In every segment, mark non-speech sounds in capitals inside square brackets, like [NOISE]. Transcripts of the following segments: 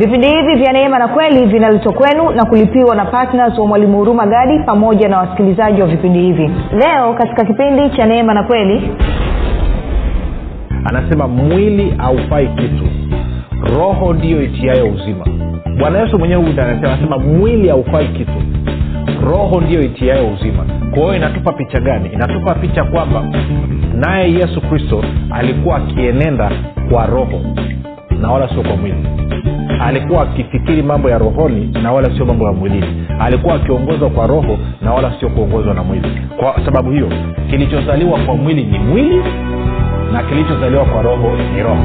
vipindi hivi vya neema na kweli vinaletwa kwenu na kulipiwa na ptns wa mwalimu huruma gadi pamoja na wasikilizaji wa vipindi hivi. Leo katika kipindi cha neema na kweli anasema mwili haufai kitu. Roho ndiyo itiayo uzima. Bwana yesu mwenyewe anasema mwili haufai kitu. Roho ndiyo itiayo uzima. Kwa hiyo inatupa picha gani? Inatupa picha kwamba naye yesu kristo alikuwa akienenda kwa roho na wala sio kwa mwili alikuwa akifikiri mambo ya rohoni na wala sio mambo ya mwilini. Alikuwa akiongozwa kwa roho na wala sio kuongozwa na mwili. Kwa sababu hiyo kilichozaliwa kwa mwili ni mwili na kilichozaliwa kwa roho ni roho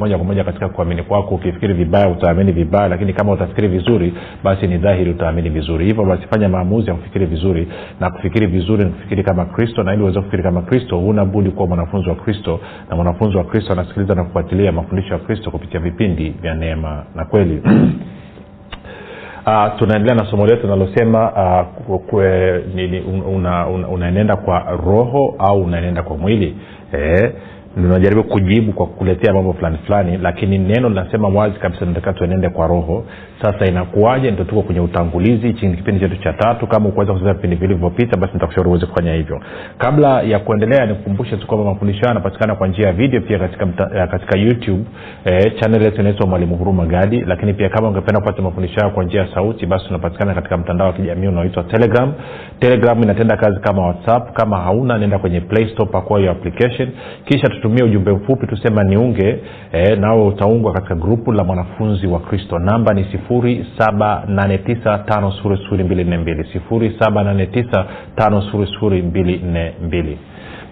moja kwa moja katika kuamini kwako. Ukifikiri vibaya utaamini vibaya lakini kama utafikiri vizuri basi ni dhahiri utaamini vizuri. Hivyo basi fanya maamuzi ya kufikiri vizuri na kufikiri vizuri ni kufikiri kama kristo na ili uweze kufikiri kama kristo huna budi kuwa mwanafunzi wa kristo na mwanafunzi wa kristo anasikiliza na kufuatilia mafundisho ya kristo kupitia vipindi vya neema na kweli. Uh, [CLEARS THROAT] tunaendelea na somo letu linalosema uh, unaenenda una, una kwa roho au unaenenda kwa mwili. Eh, tunajaribu kujibu kwa kukuletea mambo fulani fulani lakini neno linasema wazi kabisa nataka tuenende kwa roho. Sasa inakuwaje? Ndo tuko kwenye utangulizi hichi ni kipindi chetu cha tatu. Kama ukuweza kusikiza vipindi vilivyopita basi nitakushauri uweze kufanya hivyo. Kabla ya kuendelea nikukumbushe tu kwamba mafundisho hayo yanapatikana kwa njia ya video pia katika, mta, katika youtube eh, chanel yetu inaitwa mwalimu huru magadi lakini pia kama ungependa kupata mafundisho hayo kwa njia ya sauti basi unapatikana katika mtandao wa kijamii unaoitwa telegram. Telegram inatenda kazi kama whatsapp. Kama hauna nenda kwenye play store pakua hiyo application. Kisha tutumie ujumbe mfupi tusema niunge eh, nawe utaungwa katika grupu la mwanafunzi wa kristo. Namba ni 7895242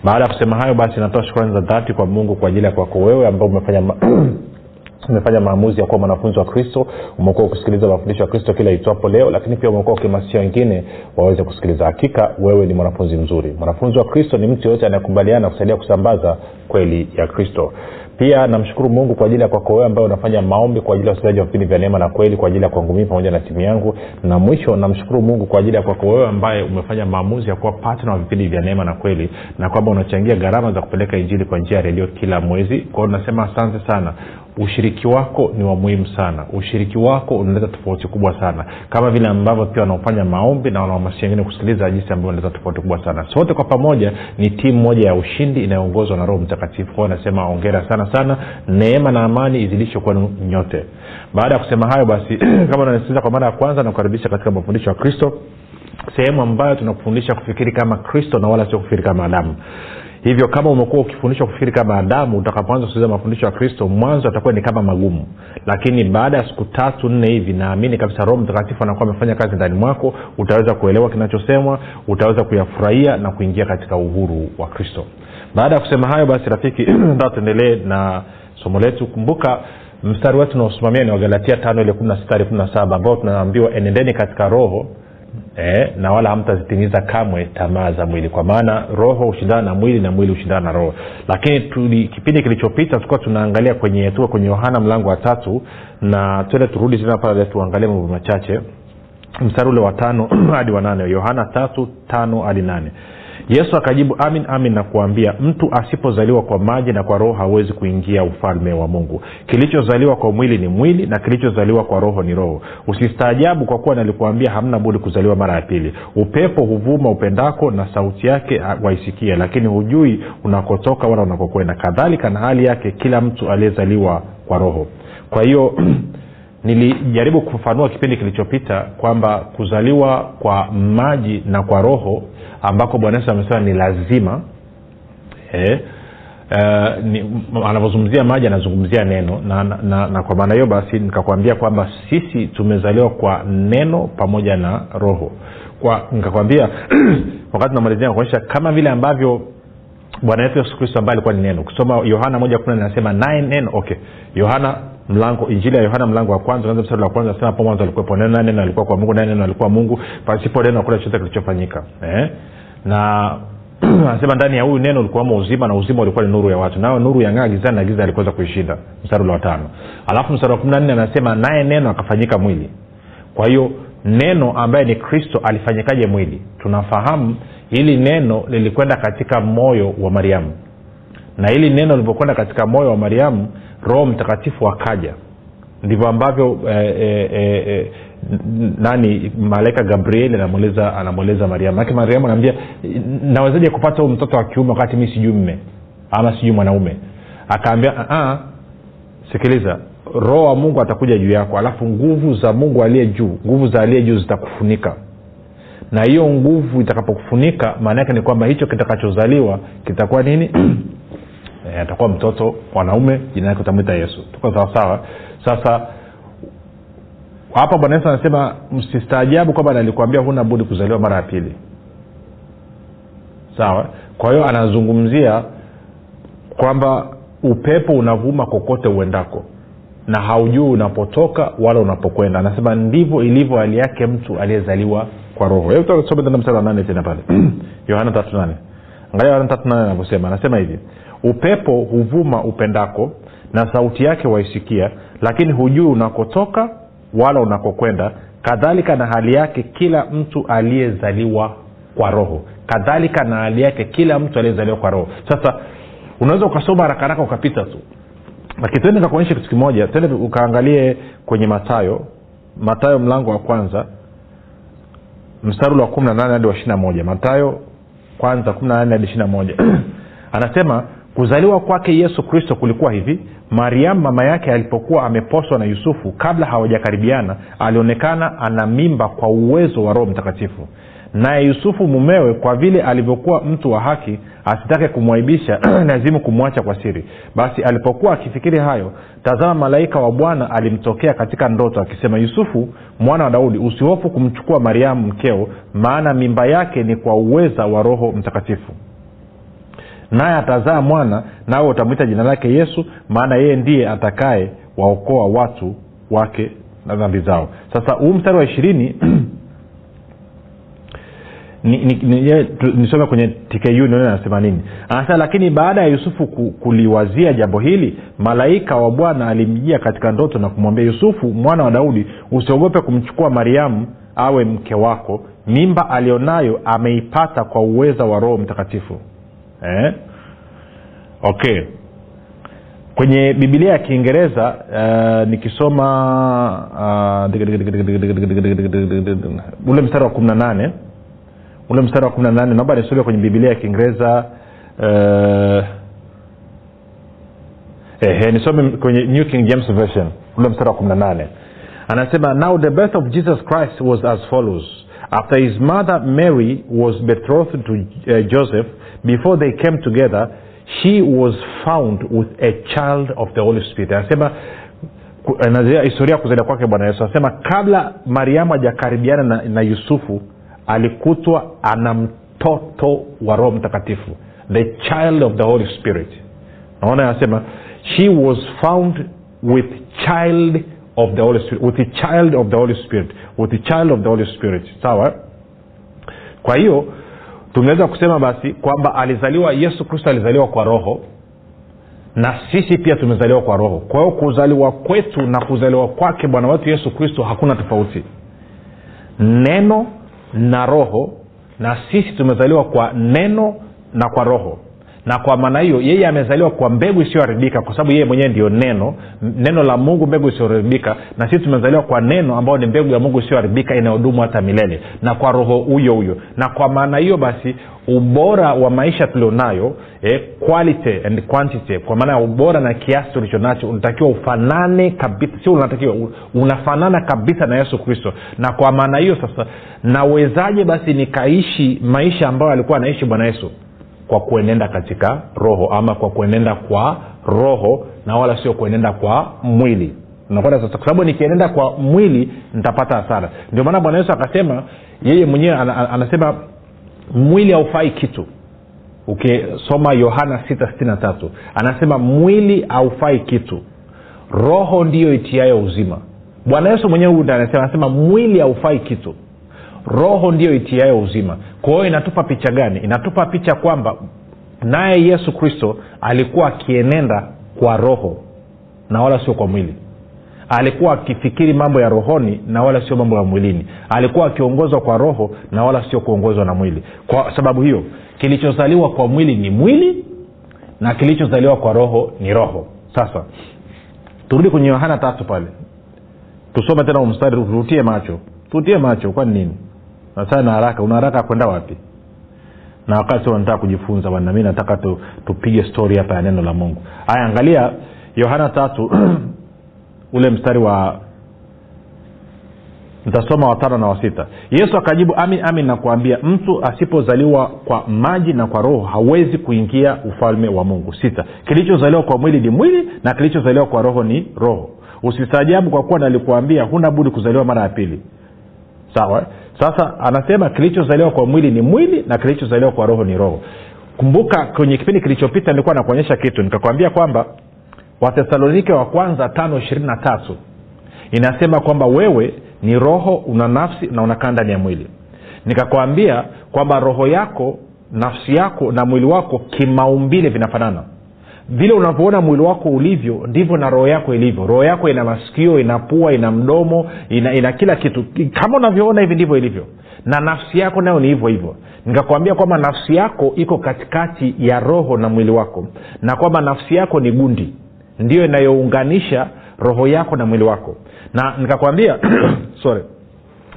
baada ya kusema hayo basi natoa shukrani za dhati kwa mungu kwa ajili ya kwako wewe ambao umefanya [CLEARS THROAT] umefanya maamuzi ya kuwa mwanafunzi wa kristo. Umekuwa ukisikiliza mafundisho ya kristo kila itwapo leo lakini pia umekuwa ukihamasisha wengine waweze kusikiliza. Hakika wewe ni mwanafunzi mzuri. Mwanafunzi wa kristo ni mtu yoyote anayekubaliana kusaidia kusambaza kweli ya kristo. Pia namshukuru mungu kwa ajili ya kwako wewe ambaye unafanya maombi kwa ajili ya wasikilizaji wa vipindi vya neema na kweli kwa ajili ya kwangu mii pamoja na timu yangu. Na mwisho namshukuru mungu kwa ajili ya kwako wewe ambaye umefanya maamuzi ya kuwa patna wa vipindi vya neema na kweli na kwamba unachangia gharama za kupeleka injili kwa njia ya redio kila mwezi. Kwao nasema asante sana ushiriki wako ni wa muhimu sana. Ushiriki wako unaleta tofauti kubwa sana. Kama vile ambavyo pia wanaofanya maombi na wanahamasisha wengine kusikiliza jinsi ambavyo unaleta tofauti kubwa sana. Sote kwa pamoja ni timu moja ya ushindi inayoongozwa na roho mtakatifu. Kwao nasema ongera sana sana. Neema na amani izilishwe kwenu nyote. Baada ya kusema hayo basi [CLEARS THROAT] kama unanisikiliza kwa mara ya kwanza nakukaribisha katika mafundisho ya kristo. Sehemu ambayo tunakufundisha kufikiri kama kristo na wala sio kufikiri kama adamu hivyo kama umekuwa ukifundishwa kufikiri kama adamu utakapoanza kusikiliza mafundisho ya kristo mwanzo atakuwa ni kama magumu. Lakini baada ya siku tatu nne hivi naamini kabisa roho mtakatifu anakuwa amefanya kazi ndani mwako utaweza kuelewa kinachosemwa utaweza kuyafurahia na kuingia katika uhuru wa kristo. Baada ya kusema hayo basi rafiki [CLEARS THROAT] ndaa tuendelee na somo letu. Kumbuka mstari wetu unaosimamia ni wagalatia tano ile kumi na sita hadi kumi na saba ambao tunaambiwa enendeni katika roho eh, na wala hamtazitimiza kamwe tamaa za mwili. Kwa maana roho hushindana na mwili na mwili hushindana na roho. Lakini tuli, kipindi kilichopita tulikuwa tunaangalia kwenye tuko kwenye yohana mlango wa tatu na twende turudi tena pale tuangalie mambo machache. Mstari ule wa tano [CLEARS THROAT] hadi wa nane. Yohana tatu tano hadi nane yesu akajibu amin amin na kuambia mtu asipozaliwa kwa maji na kwa roho hawezi kuingia ufalme wa mungu. Kilichozaliwa kwa mwili ni mwili na kilichozaliwa kwa roho ni roho. Usistaajabu kwa kuwa nalikuambia hamna budi kuzaliwa mara ya pili. Upepo huvuma upendako na sauti yake waisikia lakini hujui unakotoka wala unakokwenda. Kadhalika na hali yake kila mtu aliyezaliwa kwa roho. Kwa hiyo [CLEARS THROAT] nilijaribu kufafanua kipindi kilichopita kwamba kuzaliwa kwa maji na kwa roho ambako bwana yesu amesema ni lazima eh, Uh, anavyozungumzia maji anazungumzia neno. Na, na, na, na kwa maana hiyo basi nikakwambia kwamba sisi tumezaliwa kwa neno pamoja na roho. Kwa nikakwambia [CLEARS THROAT] wakati namalizia kuonyesha kama vile ambavyo bwana wetu yesu kristo ambaye alikuwa ni neno. Ukisoma yohana moja kumi anasema naye neno okay. Yohana mlango injili ya yohana mlango wa kwanza anza mstari wa kwanza nasema hapo mwanzo alikuwepo neno naye neno alikuwa kwa mungu naye neno alikuwa mungu pasipo neno hakuna chochote kilichofanyika. Eh? na [CLEARS THROAT] anasema ndani ya huyu neno ulikuwamo uzima na uzima ulikuwa ni nuru ya watu. Nayo nuru yang'aa gizani na giza alikuweza kuishinda. Mstari ule wa tano. Alafu mstari wa kumi na nne anasema naye neno akafanyika mwili. Kwa hiyo neno ambaye ni kristo alifanyikaje mwili? Tunafahamu hili neno lilikwenda katika moyo wa mariamu. Na hili neno lilivyokwenda katika moyo wa mariamu roho mtakatifu akaja. Ndivyo ambavyo eh, eh, eh, nani malaika gabrieli anamweleza anamweleza mariamu. Manake mariamu anaambia nawezaje kupata huu mtoto wa kiume wakati mi sijui mme ama sijui mwanaume? Akaambia sikiliza roho wa mungu atakuja juu yako alafu nguvu za mungu aliye juu nguvu za aliye juu zitakufunika. Na hiyo nguvu itakapokufunika maana yake ni kwamba hicho kitakachozaliwa kitakuwa nini [CLEARS THROAT] e, atakuwa mtoto mwanaume jina yake utamwita yesu. Tuko sawasawa? Sasa hapa bwana yesu anasema msistaajabu kwamba nalikuambia huna budi kuzaliwa mara ya pili. Sawa? Kwa hiyo anazungumzia kwamba upepo unavuma kokote uendako na haujui unapotoka wala unapokwenda. Anasema ndivyo ilivyo hali yake mtu aliyezaliwa kwa roho. Some tena pale. [CLEARS THROAT] Yohana angalia yohana anavyosema. Anasema hivi upepo huvuma upendako na sauti yake waisikia lakini hujui unakotoka wala unakokwenda. Kadhalika na hali yake kila mtu aliyezaliwa kwa roho. Kadhalika na hali yake kila mtu aliyezaliwa kwa roho. Sasa unaweza ukasoma haraka haraka ukapita tu. Lakini tende kakuonyesha kitu kimoja. Tende ukaangalie kwenye matayo matayo mlango wa kwanza mstari wa kumi na nane hadi wa ishiri na moja. Matayo kwanza kumi na nane hadi ishiri na moja. [CLEARS THROAT] Anasema kuzaliwa kwake yesu kristo kulikuwa hivi. Mariamu mama yake alipokuwa ameposwa na yusufu kabla hawajakaribiana alionekana ana mimba kwa uwezo wa roho mtakatifu. Naye yusufu mumewe kwa vile alivyokuwa mtu wa haki asitake kumwaibisha [CLEARS THROAT] lazimu kumwacha kwa siri. Basi alipokuwa akifikiri hayo tazama malaika wa bwana alimtokea katika ndoto akisema yusufu mwana wa daudi usihofu kumchukua mariamu mkeo maana mimba yake ni kwa uweza wa roho mtakatifu naye atazaa mwana nawe utamwita jina lake yesu maana yeye ndiye atakaye waokoa watu wake na dhambi zao. Sasa huu mstari wa ishirini nisome [CLEARS THROAT] ni, ni, ni kwenye tku anasema nini. Anasema lakini baada ya yusufu kuliwazia jambo hili malaika wa bwana alimjia katika ndoto na kumwambia yusufu mwana wa daudi usiogope kumchukua mariamu awe mke wako. Mimba alionayo ameipata kwa uweza wa roho mtakatifu eh? okay kwenye bibilia ya kiingereza uh, nikisoma uh, ule mstari wa kumi na nane ule mstari wa kumi na nane naomba nisome kwenye bibilia ya kiingereza uh, eh, nisome kwenye new king james version ule mstari wa kumi na nane anasema now the birth of jesus christ was as follows after his mother mary was betrothed to uh, joseph before they came together she was found with a child of the holy spirit. Anasema nazia historia ya kuzaliwa kwake bwana yesu. Anasema kabla mariamu hajakaribiana na, na yusufu alikutwa ana mtoto wa roho mtakatifu the child of the holy spirit. Naona anasema she was found with child of the holy spirit with the child of the holy spirit with the child of the holy spirit. Sawa? Kwa hiyo tungeweza kusema basi kwamba alizaliwa yesu kristo alizaliwa kwa roho na sisi pia tumezaliwa kwa roho. Kwa hiyo kuzaliwa kwetu na kuzaliwa kwake bwana wetu yesu kristo hakuna tofauti. Neno na roho na sisi tumezaliwa kwa neno na kwa roho na kwa maana hiyo yeye amezaliwa kwa mbegu isiyoharibika kwa sababu yeye mwenyewe ndio neno neno la mungu mbegu isiyoharibika. Na sisi tumezaliwa kwa neno ambayo ni mbegu ya mungu isiyoharibika inayodumu hata milele. Na kwa roho huyo huyo. Na kwa maana hiyo basi ubora wa maisha tulionayo eh, quality and quantity kwa maana ya ubora na kiasi tulicho nacho unatakiwa ufanane kabisa. Sio unatakiwa unafanana kabisa na yesu kristo. Na kwa maana hiyo sasa nawezaje basi nikaishi maisha ambayo alikuwa anaishi bwana yesu kwa kuenenda katika roho ama kwa kuenenda kwa roho na wala sio kuenenda kwa mwili. Unakwenda sasa kwa sababu nikienenda kwa mwili nitapata hasara. Ndio maana bwana yesu akasema yeye mwenyewe anasema mwili haufai kitu. Ukisoma yohana 663 anasema mwili haufai kitu. Roho ndiyo itiayo uzima. Bwana yesu mwenyewe anasema anasema mwili haufai kitu. Roho ndiyo itiayo uzima kwa hiyo inatupa picha gani? Inatupa picha kwamba naye yesu kristo alikuwa akienenda kwa roho na wala sio kwa mwili. Alikuwa akifikiri mambo ya rohoni na wala sio mambo ya mwilini. Alikuwa akiongozwa kwa roho na wala sio kuongozwa na mwili. Kwa sababu hiyo kilichozaliwa kwa mwili ni mwili na kilichozaliwa kwa roho ni roho. Sasa turudi kwenye yohana tatu pale. Tusome tena mstari tutie macho. Tutie macho kwani nini nasaa na haraka una haraka kwenda wapi? Na wakati wanataka kujifunza bana mi nataka tu, tupige stori hapa ya neno la mungu. Haya angalia yohana tatu [CLEARS THROAT] ule mstari wa nitasoma watano na wasita yesu akajibu amin amin nakuambia mtu asipozaliwa kwa maji na kwa roho hawezi kuingia ufalme wa mungu. Sita. Kilichozaliwa kwa mwili ni mwili na kilichozaliwa kwa roho ni roho. Usistaajabu kwa kuwa nalikuambia huna budi kuzaliwa mara ya pili. Sawa sasa anasema kilichozaliwa kwa mwili ni mwili na kilichozaliwa kwa roho ni roho. Kumbuka kwenye kipindi kilichopita nilikuwa nakuonyesha kitu. Nikakwambia kwamba wathesalonike wa kwanza tano ishirini na tatu inasema kwamba wewe ni roho una nafsi na unakaa ndani ya mwili. Nikakwambia kwamba roho yako nafsi yako na mwili wako kimaumbile vinafanana vile unavyoona mwili wako ulivyo ndivyo na roho yako ilivyo. Roho yako ina masikio ina pua ina mdomo ina, ina kila kitu. Kama unavyoona hivi ndivyo ilivyo. Na nafsi yako nayo ni hivyo hivyo. Nikakwambia kwamba nafsi yako iko katikati ya roho na mwili wako na kwamba nafsi yako ni gundi. Ndiyo inayounganisha roho yako na mwili wako. Na nikakwambia [CLEARS THROAT] sorry.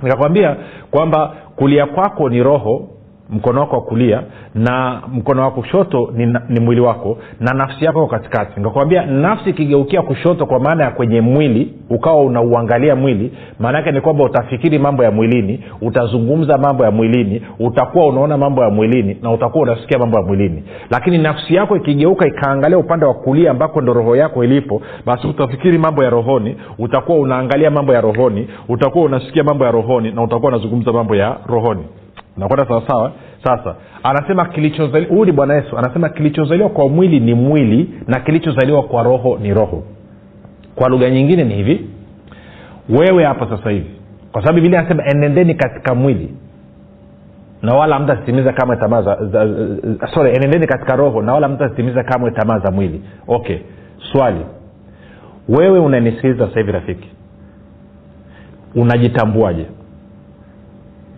Nikakwambia kwamba kulia kwako ni roho mkono wako wa kulia na mkono wa kushoto ni, ni mwili wako na nafsi yako katikati. Nikakwambia nafsi ikigeukia kushoto kwa maana ya kwenye mwili ukawa unauangalia mwili maana yake ni kwamba utafikiri mambo ya mwilini utazungumza mambo ya mwilini utakuwa unaona mambo ya mwilini na utakuwa unasikia mambo ya mwilini. Lakini nafsi yako ikigeuka ikaangalia upande wa kulia ambako ndo roho yako ilipo basi utafikiri mambo ya rohoni utakuwa unaangalia mambo ya rohoni utakuwa unasikia mambo ya rohoni na utakuwa unazungumza mambo ya rohoni nakwenda sawasawa sasa anasema huyu ni bwana yesu. Anasema kilichozaliwa kwa mwili ni mwili na kilichozaliwa kwa roho ni roho. Kwa lugha nyingine ni hivi. Wewe hapa sasa hivi. Kwa sababu bibilia anasema enendeni katika mwili. Na wala mtu asitimiza kamwe tamaa za, za, za sorry enendeni katika roho. Na wala mtu asitimiza kamwe tamaa za mwili. Okay swali. Wewe unanisikiliza sasa hivi rafiki. Unajitambuaje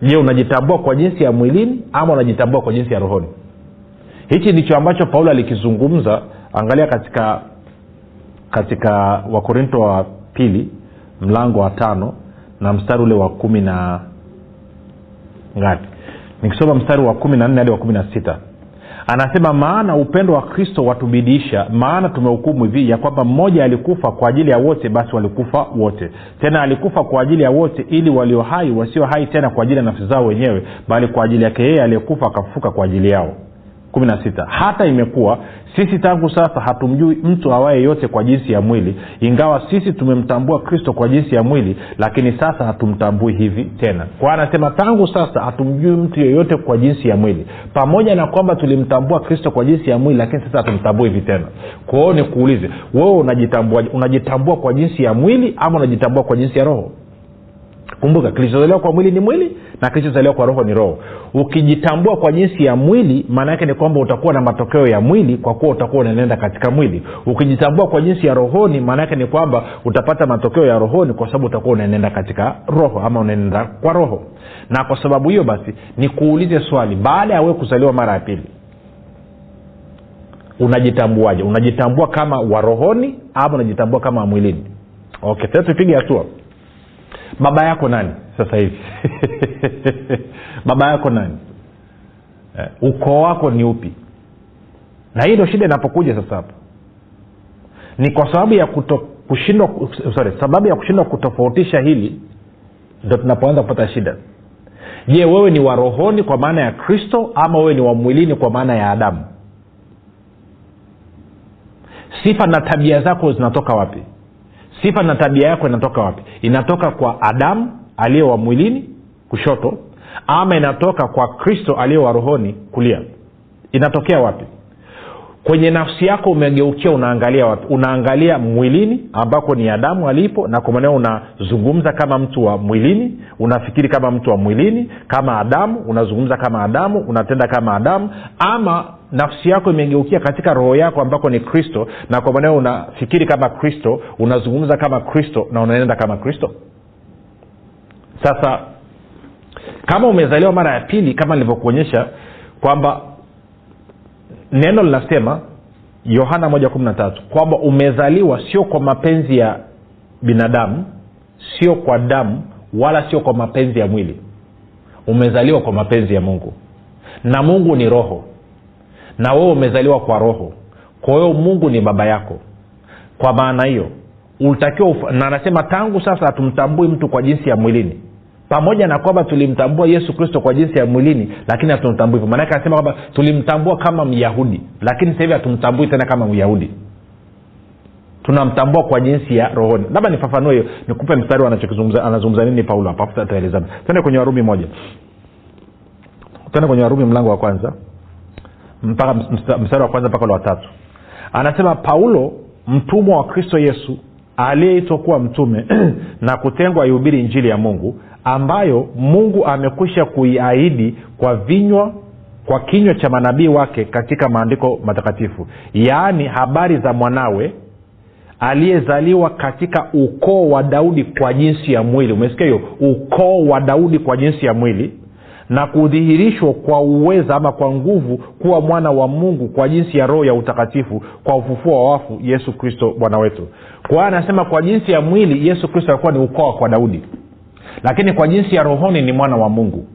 je unajitambua kwa jinsi ya mwilini ama unajitambua kwa jinsi ya rohoni? Hichi ndicho ambacho paulo alikizungumza angalia katika katika wakorinto wa pili mlango wa tano na mstari ule wa kumi na ngapi? Nikisoma mstari wa kumi na nne hadi wa kumi na sita anasema maana upendo wa kristo watubidiisha maana tumehukumu hivi ya kwamba mmoja alikufa kwa ajili ya wote basi walikufa wote. Tena alikufa kwa ajili ya wote ili walio hai wasio hai tena kwa ajili ya nafsi zao wenyewe bali kwa ajili yake yeye aliyekufa akafufuka kwa ajili yao kumi hata imekuwa sisi tangu sasa hatumjui mtu awaye yote kwa jinsi ya mwili ingawa sisi tumemtambua kristo kwa jinsi ya mwili lakini sasa hatumtambui hivi tena. Kwa anasema tangu sasa hatumjui mtu yeyote kwa jinsi ya mwili. Pamoja na kwamba tulimtambua kristo kwa jinsi ya mwili lakini sasa hatumtambui hivi tena. Kwao nikuulize wewe unajitambua unajitambua kwa jinsi ya mwili ama unajitambua kwa jinsi ya roho kumbuka kilichozaliwa kwa mwili ni mwili na kilichozaliwa kwa roho ni roho. Ukijitambua kwa jinsi ya mwili maana yake ni kwamba utakuwa na matokeo ya mwili kwa kuwa utakuwa unaenenda katika mwili. Ukijitambua kwa jinsi ya rohoni maana yake ni kwamba utapata matokeo ya rohoni kwa sababu utakuwa unaenenda katika roho ama unaenenda kwa roho. Na kwa sababu hiyo basi nikuulize swali baada ya wewe kuzaliwa mara ya pili unajitambuaje? Unajitambua kama warohoni ama unajitambua kama wa mwilini? Okay sasa tupige hatua baba yako nani? Sasa hivi. [LAUGHS] Baba yako nani? Eh, ukoo wako ni upi? Na hii ndo shida inapokuja sasa hapo. Ni kwa sababu ya kuto kushindwa sorry sababu ya kushindwa kutofautisha hili ndo tunapoanza kupata shida. Je wewe ni warohoni kwa maana ya kristo ama wewe ni wamwilini kwa maana ya adamu? Sifa na tabia zako zinatoka wapi sifa na tabia yako inatoka wapi? Inatoka kwa adamu aliye wa mwilini kushoto ama inatoka kwa kristo aliye wa rohoni kulia? Inatokea wapi kwenye nafsi yako umegeukia unaangalia wapi? Unaangalia mwilini ambako ni adamu alipo na kwa unazungumza kama mtu wa mwilini unafikiri kama mtu wa mwilini kama adamu unazungumza kama adamu unatenda kama adamu ama nafsi yako imegeukia katika roho yako ambako ni kristo na kwa maneo unafikiri kama kristo unazungumza kama kristo na unaenda kama kristo? Sasa kama umezaliwa mara ya pili kama nilivyokuonyesha kwamba neno linasema yohana moja kumi na kwamba umezaliwa sio kwa mapenzi ya binadamu sio kwa damu wala sio kwa mapenzi ya mwili. Umezaliwa kwa mapenzi ya mungu. Na mungu ni roho. Na wewe umezaliwa kwa roho. Kwa hiyo mungu ni baba yako. Kwa maana hiyo ulitakiwa na anasema tangu sasa hatumtambui mtu kwa jinsi ya mwilini pamoja na kwamba tulimtambua yesu kristo kwa jinsi ya mwilini lakini hatumtambui hivyo. Maanake anasema kwamba tulimtambua kama myahudi lakini sasa hivi hatumtambui tena kama myahudi. Tunamtambua kwa jinsi ya rohoni. Labda nifafanue hiyo nikupe mstari anazungumza nini paulo hapa? Ataelezana. Tende kwenye warumi moja. Tende kwenye warumi mlango wa kwanza mpaka mstari wa kwanza mpaka ule watatu anasema paulo mtumwa wa kristo yesu aliyeitwa kuwa mtume [CLEARS THROAT] na kutengwa aihubiri injili ya mungu ambayo mungu amekwisha kuiahidi kwa vinywa kwa kinywa cha manabii wake katika maandiko matakatifu. Yaani habari za mwanawe aliyezaliwa katika ukoo wa daudi kwa jinsi ya mwili. Umesikia hiyo? Ukoo wa daudi kwa jinsi ya mwili na kudhihirishwa kwa uweza ama kwa nguvu kuwa mwana wa mungu kwa jinsi ya roho ya utakatifu kwa ufufuo wa wafu yesu kristo bwana wetu. Kwa hiyo anasema kwa jinsi ya mwili yesu kristo alikuwa ni ukoo kwa daudi lakini kwa jinsi ya rohoni ni mwana wa mungu.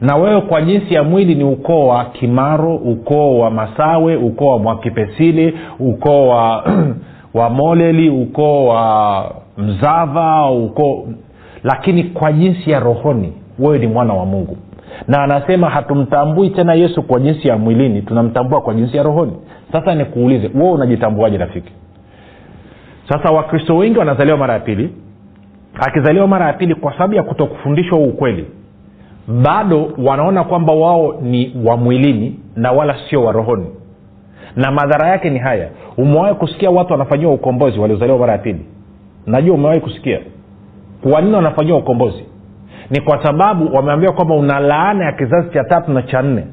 Na wewe kwa jinsi ya mwili ni ukoo wa kimaro ukoo wa masawe ukoo wa mwakipesile ukoo wa [CLEARS THROAT] wa moleli ukoo wa mzava ukoo. Lakini kwa jinsi ya rohoni wewe ni mwana wa mungu. Na anasema hatumtambui tena yesu kwa jinsi ya mwilini tunamtambua kwa jinsi ya rohoni. Sasa nikuulize wewe unajitambuaje rafiki? Sasa wakristo wengi wanazaliwa mara ya pili akizaliwa mara ya pili kwa sababu ya kutokufundishwa huu ukweli bado wanaona kwamba wao ni wa mwilini na wala sio wa rohoni. Na madhara yake ni haya. Umewahi kusikia watu wanafanyiwa ukombozi waliozaliwa mara ya pili? Najua umewahi kusikia. Kwa nini wanafanyiwa ukombozi? Ni kwa sababu wameambiwa kwamba una laana ya kizazi cha tatu na cha nne.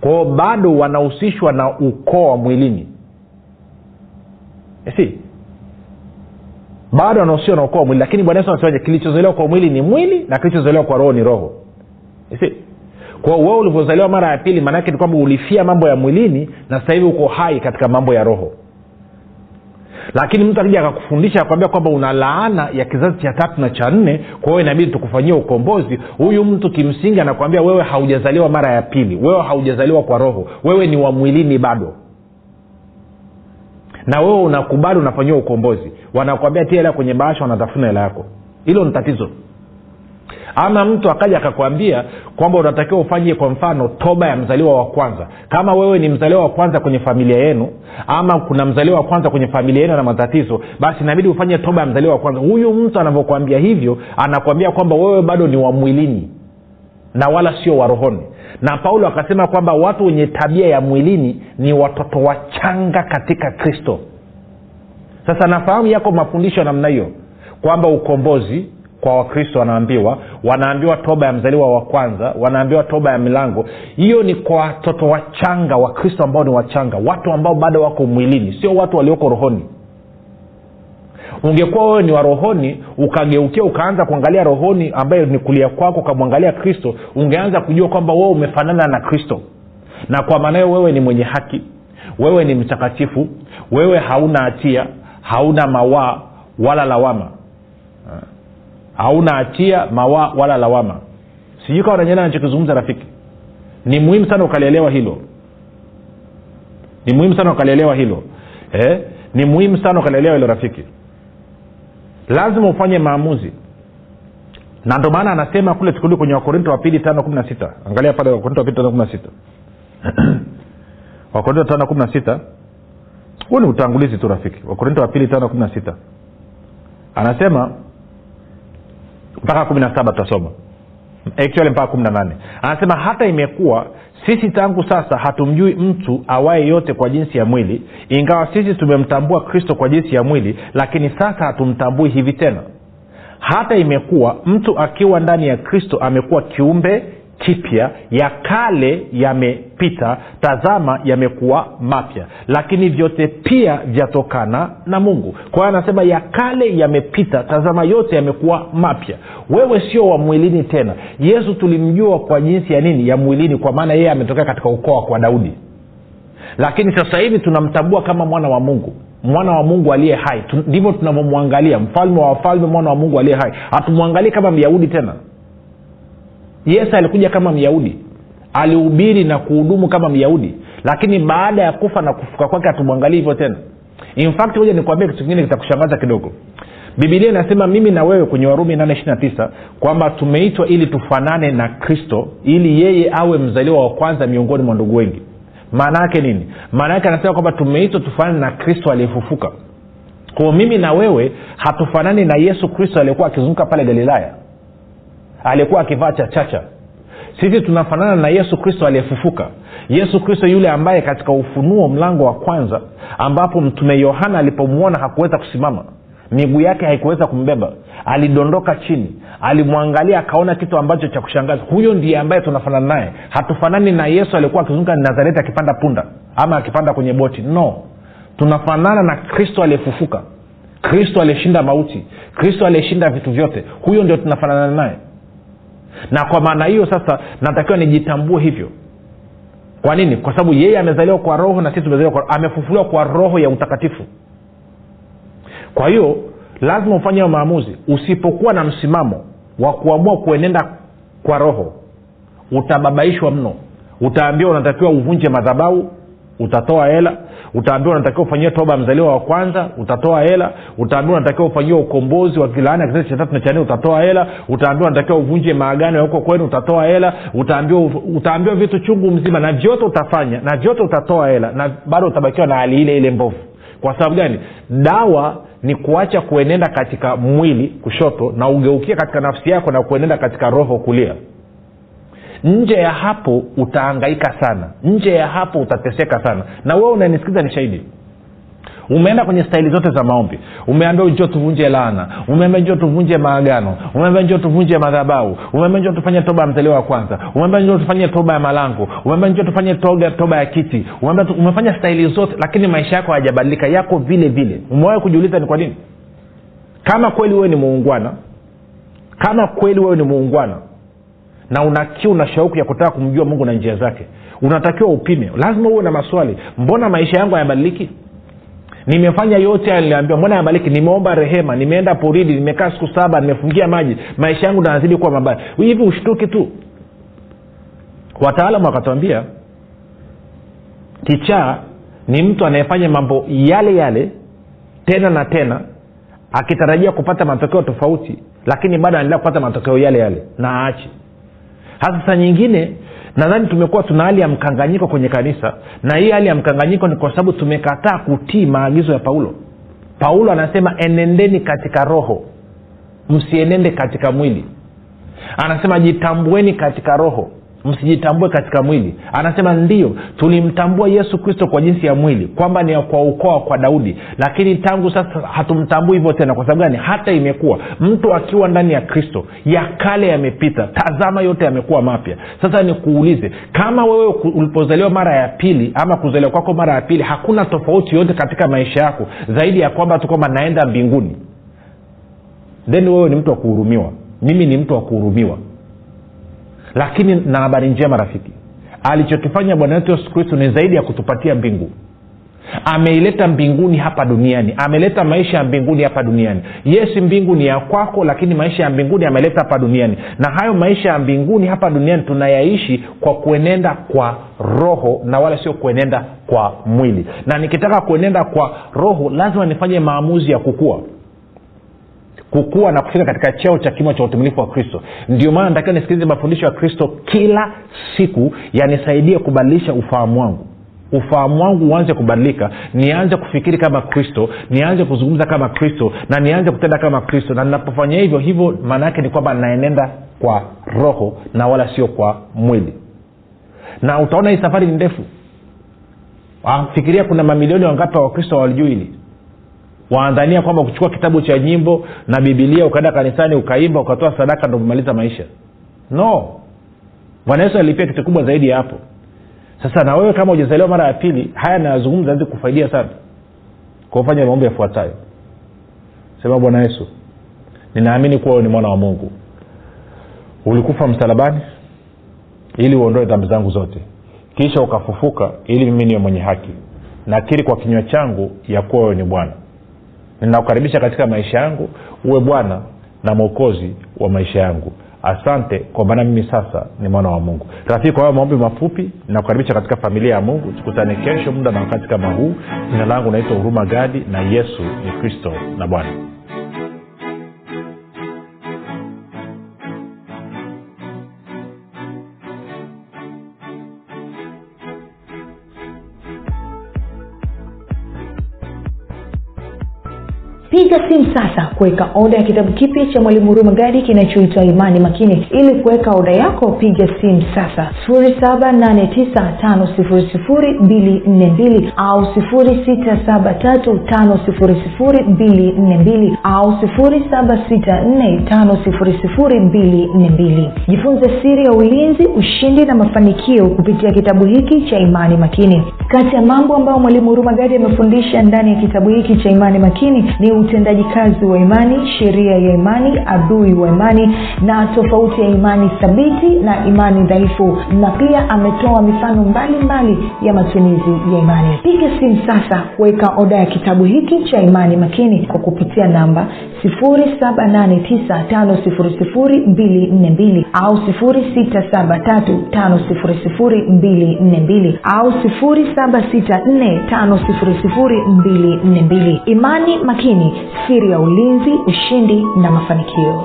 Kwao bado wanahusishwa na ukoo wa mwilini. Si bado wanahusishwa na ukoo mwili lakini bwana yesu anasemaje? Kilichozaliwa kwa mwili ni mwili na kilichozaliwa kwa roho ni roho. Si kwa wewe ulivyozaliwa mara ya pili maanaake ni kwamba ulifia mambo ya mwilini na sasa hivi uko hai katika mambo ya roho. Lakini mtu akija akakufundisha akwambia kwamba una laana ya kizazi cha tatu na cha nne kwa hiyo inabidi tukufanyia ukombozi. Huyu mtu kimsingi anakwambia wewe haujazaliwa mara ya pili wewe haujazaliwa kwa roho wewe ni wa mwilini bado na wewe unakubali unafanyiwa ukombozi. Wanakwambia tia hela kwenye bahasha wanatafuna hela yako. Hilo ni tatizo. Ama mtu akaja akakwambia kwamba unatakiwa ufanye kwa mfano toba ya mzaliwa wa kwanza. Kama wewe ni mzaliwa wa kwanza kwenye familia yenu ama kuna mzaliwa wa kwanza kwenye familia yenu na matatizo basi inabidi ufanye toba ya mzaliwa wa kwanza. Huyu mtu anavyokwambia hivyo anakwambia kwamba wewe bado ni wa mwilini na wala sio wa rohoni. Na paulo akasema kwamba watu wenye tabia ya mwilini ni watoto wachanga katika kristo. Sasa nafahamu yako mafundisho ya namna hiyo kwamba ukombozi kwa wakristo wanaambiwa wanaambiwa toba ya mzaliwa wa kwanza wanaambiwa toba ya milango. Hiyo ni kwa watoto wachanga wakristo ambao ni wachanga watu ambao bado wako mwilini sio watu walioko rohoni ungekuwa wewe ni wa rohoni ukageukia ukaanza kuangalia rohoni ambaye ni kulia kwako ukamwangalia kristo ungeanza kujua kwamba wewe umefanana na kristo. Na kwa maana hiyo wewe ni mwenye haki wewe ni mtakatifu wewe hauna hatia hauna mawaa wala lawama. Hauna hatia mawaa wala lawama. Sijui kawa nanyana nachokizungumza rafiki. Ni muhimu sana ukalielewa hilo. Ni muhimu sana ukalielewa hilo. Eh? ni muhimu sana ukalielewa hilo rafiki lazima ufanye maamuzi. Na ndio maana anasema kule tukirudi kwenye wakorinto wa pili tano kumi na sita. Angalia pale wakorinto wa pili tano kumi na sita. [CLEARS THROAT] Wakorinto tano kumi na sita. Huu ni utangulizi tu rafiki. Wakorinto wa pili tano kumi na sita. Anasema mpaka kumi na saba tutasoma actually mpaka kumi na nane. Anasema hata imekuwa sisi tangu sasa hatumjui mtu awaye yote kwa jinsi ya mwili ingawa sisi tumemtambua kristo kwa jinsi ya mwili lakini sasa hatumtambui hivi tena. Hata imekuwa mtu akiwa ndani ya kristo amekuwa kiumbe kipya ya kale yamepita tazama yamekuwa mapya. Lakini vyote pia vyatokana na mungu. Kwa hiyo anasema ya kale yamepita tazama yote yamekuwa mapya. Wewe sio wa mwilini tena. Yesu tulimjua kwa jinsi ya nini? Ya mwilini kwa maana yeye ametokea katika ukoo kwa daudi. Lakini sasa hivi tunamtambua kama mwana wa mungu. Mwana wa mungu aliye hai. Ndivyo tunavyomwangalia. Mfalme wa wafalme mwana wa mungu aliye hai. Hatumwangalii kama myahudi tena yesu alikuja kama myahudi. Alihubiri na kuhudumu kama myahudi. Lakini baada ya kufa na kufuka kwake hatumwangalii hivyo tena. In fact moja nikuambia kitu kingine kitakushangaza kidogo. Bibilia inasema mimi na wewe kwenye warumi 829 kwamba tumeitwa ili tufanane na kristo ili yeye awe mzaliwa wa kwanza miongoni mwa ndugu wengi. Maana yake nini? Maana yake anasema kwamba tumeitwa tufanane na kristo aliyefufuka. Kwao mimi na wewe hatufanani na yesu kristo aliyekuwa akizunguka pale galilaya aliyekuwa akivaa chachacha sisi tunafanana na yesu kristo aliyefufuka. Yesu kristo yule ambaye katika ufunuo mlango wa kwanza ambapo mtume yohana alipomwona hakuweza kusimama. Miguu yake haikuweza kumbeba. Alidondoka chini. Alimwangalia akaona kitu ambacho cha kushangaza. Huyo ndiye ambaye tunafanana naye. Hatufanani na yesu aliyekuwa akizunguka nazareti akipanda punda ama akipanda kwenye boti. No. Tunafanana na kristo aliyefufuka. Kristo aliyeshinda mauti. Kristo aliyeshinda vitu vyote. Huyo ndio tunafanana naye na kwa maana hiyo sasa natakiwa nijitambue hivyo. Kwa nini? Kwa sababu yeye amezaliwa kwa roho na sisi tumezaliwa kwa amefufuliwa kwa roho ya utakatifu. Kwa hiyo lazima ufanye hayo maamuzi. Usipokuwa na msimamo wa kuamua kuenenda kwa roho utababaishwa mno. Utaambiwa unatakiwa uvunje madhabau utatoa hela utaambiwa unatakiwa ufanyie toba mzaliwa wa kwanza utatoa hela utaambiwa unatakiwa ufanyie ukombozi wa kilaani kizazi cha tatu na cha utatoa hela utaambiwa unatakiwa uvunje maagano ya huko kwenu utatoa hela utaambiwa utaambiwa vitu chungu mzima na vyote utafanya na vyote utatoa hela na bado utabakiwa na hali ile ile mbovu. Kwa sababu gani? Dawa ni kuacha kuenenda katika mwili kushoto na ugeukia katika nafsi yako na kuenenda katika roho kulia nje ya hapo utaangaika sana. Nje ya hapo utateseka sana. Na wewe unanisikiza ni shahidi? Umeenda kwenye staili zote za maombi. Umeambia njoo tuvunje laana. Umeambia njoo tuvunje maagano. Umeambia njoo tuvunje madhabau umeambia njoo tufanye toba ya mzaliwa wa kwanza. Umeambia njoo tufanye toba ya malango. Umeambia njoo tufanye toga, toba ya kiti. Umeambia umefanya staili zote lakini maisha yako hayajabadilika. Yako vile vile. Umewahi kujiuliza ni kwa nini? Kama kweli wewe ni muungwana kama kweli wewe ni muungwana na una kiu na shauku ya kutaka kumjua mungu na njia zake. Unatakiwa upime. Lazima uwe na maswali. Mbona maisha yangu hayabadiliki? Nimefanya yote hayo niliambiwa mbona yabaliki nimeomba rehema. Nimeenda poridi nimekaa siku saba. Nimefungia maji. Maisha yangu nazidi kuwa mabaya. Hivi ushtuki tu. Wataalamu wakatwambia kichaa ni mtu anayefanya mambo yale yale tena na tena akitarajia kupata matokeo tofauti lakini bado anaendelea kupata matokeo yale yale. Na aachi hasa saa nyingine nadhani tumekuwa tuna hali ya mkanganyiko kwenye kanisa. Na hii hali ya mkanganyiko ni kwa sababu tumekataa kutii maagizo ya paulo. Paulo anasema enendeni katika roho msienende katika mwili. Anasema jitambueni katika roho msijitambue katika mwili. Anasema ndio tulimtambua yesu kristo kwa jinsi ya mwili kwamba ni kwa ukoa kwa daudi. Lakini tangu sasa hatumtambui hivyo tena. Kwa sababu gani? Hata imekuwa mtu akiwa ndani ya kristo ya kale yamepita tazama yote yamekuwa mapya. Sasa nikuulize kama wewe ulipozaliwa mara ya pili ama kuzaliwa kwako mara ya pili hakuna tofauti yoyote katika maisha yako zaidi ya kwamba tu kwamba naenda mbinguni? Then wewe ni mtu wa kuhurumiwa. Mimi ni mtu wa kuhurumiwa lakini na habari njema rafiki. Alichokifanya bwana wetu yesu kristo ni zaidi ya kutupatia mbingu. Ameileta mbinguni hapa duniani. Ameleta maisha ya mbinguni hapa duniani. Yesi mbingu ni ya kwako lakini maisha ya mbinguni ameleta hapa duniani. Na hayo maisha ya mbinguni hapa duniani tunayaishi kwa kuenenda kwa roho na wala sio kuenenda kwa mwili. Na nikitaka kuenenda kwa roho lazima nifanye maamuzi ya kukua kukua na kufika katika cheo cha kimo cha utumilifu wa kristo. Ndio maana natakiwa nisikilize mafundisho ya kristo kila siku yanisaidie kubadilisha ufahamu wangu. Ufahamu wangu uanze kubadilika nianze kufikiri kama kristo nianze kuzungumza kama kristo na nianze kutenda kama kristo. Na ninapofanya hivyo hivyo maana yake ni kwamba naenenda kwa roho na wala sio kwa mwili. Na utaona hii safari ni ndefu. Ah, fikiria kuna mamilioni wangapi wa wakristo walijuu hili waandhania kwamba kuchukua kitabu cha nyimbo na bibilia ukaenda kanisani ukaimba ukatoa sadaka ndo umemaliza maisha. No. Bwana yesu alipia kitu kubwa zaidi ya hapo. Sasa na wewe kama ujazaliwa mara ya pili haya nayazungumza awezi kufaidia sana. Kwa ufanya maombi yafuatayo. Sema bwana yesu ninaamini kuwa ni mwana wa mungu. Ulikufa msalabani ili uondoe dhambi zangu zote. Kisha ukafufuka ili mimi niwe mwenye haki. Nakiri kwa kinywa changu ya kuwa wewe ni bwana ninakukaribisha katika maisha yangu. Uwe bwana na mwokozi wa maisha yangu. Asante kwa maana mimi sasa ni mwana wa mungu. Rafiki kwa hayo maombi mafupi nakukaribisha katika familia ya mungu. Tukutane kesho muda na wakati kama huu. Jina langu naitwa huruma gadi na yesu ni kristo na bwana piga simu sasa kuweka oda ya kitabu kipya cha mwalimu hurumagadi kinachoitwa imani makini. Ili kuweka oda yako piga simu sasa. 7895242 au 6735242 au 7645242 jifunze siri ya ulinzi ushindi na mafanikio kupitia kitabu hiki cha imani makini. Kati ya mambo ambayo mwalimu huruma gadi amefundisha ndani ya kitabu hiki cha imani makini ni utendaji kazi wa imani sheria ya imani adui wa imani na tofauti ya imani thabiti na imani dhaifu. Na pia ametoa mifano mbalimbali mbali ya matumizi ya imani. Piga simu sasa kuweka oda ya kitabu hiki cha imani makini kwa kupitia namba 7895242 au 6735242 au 7645242 imani makini siri ya ulinzi ushindi na mafanikio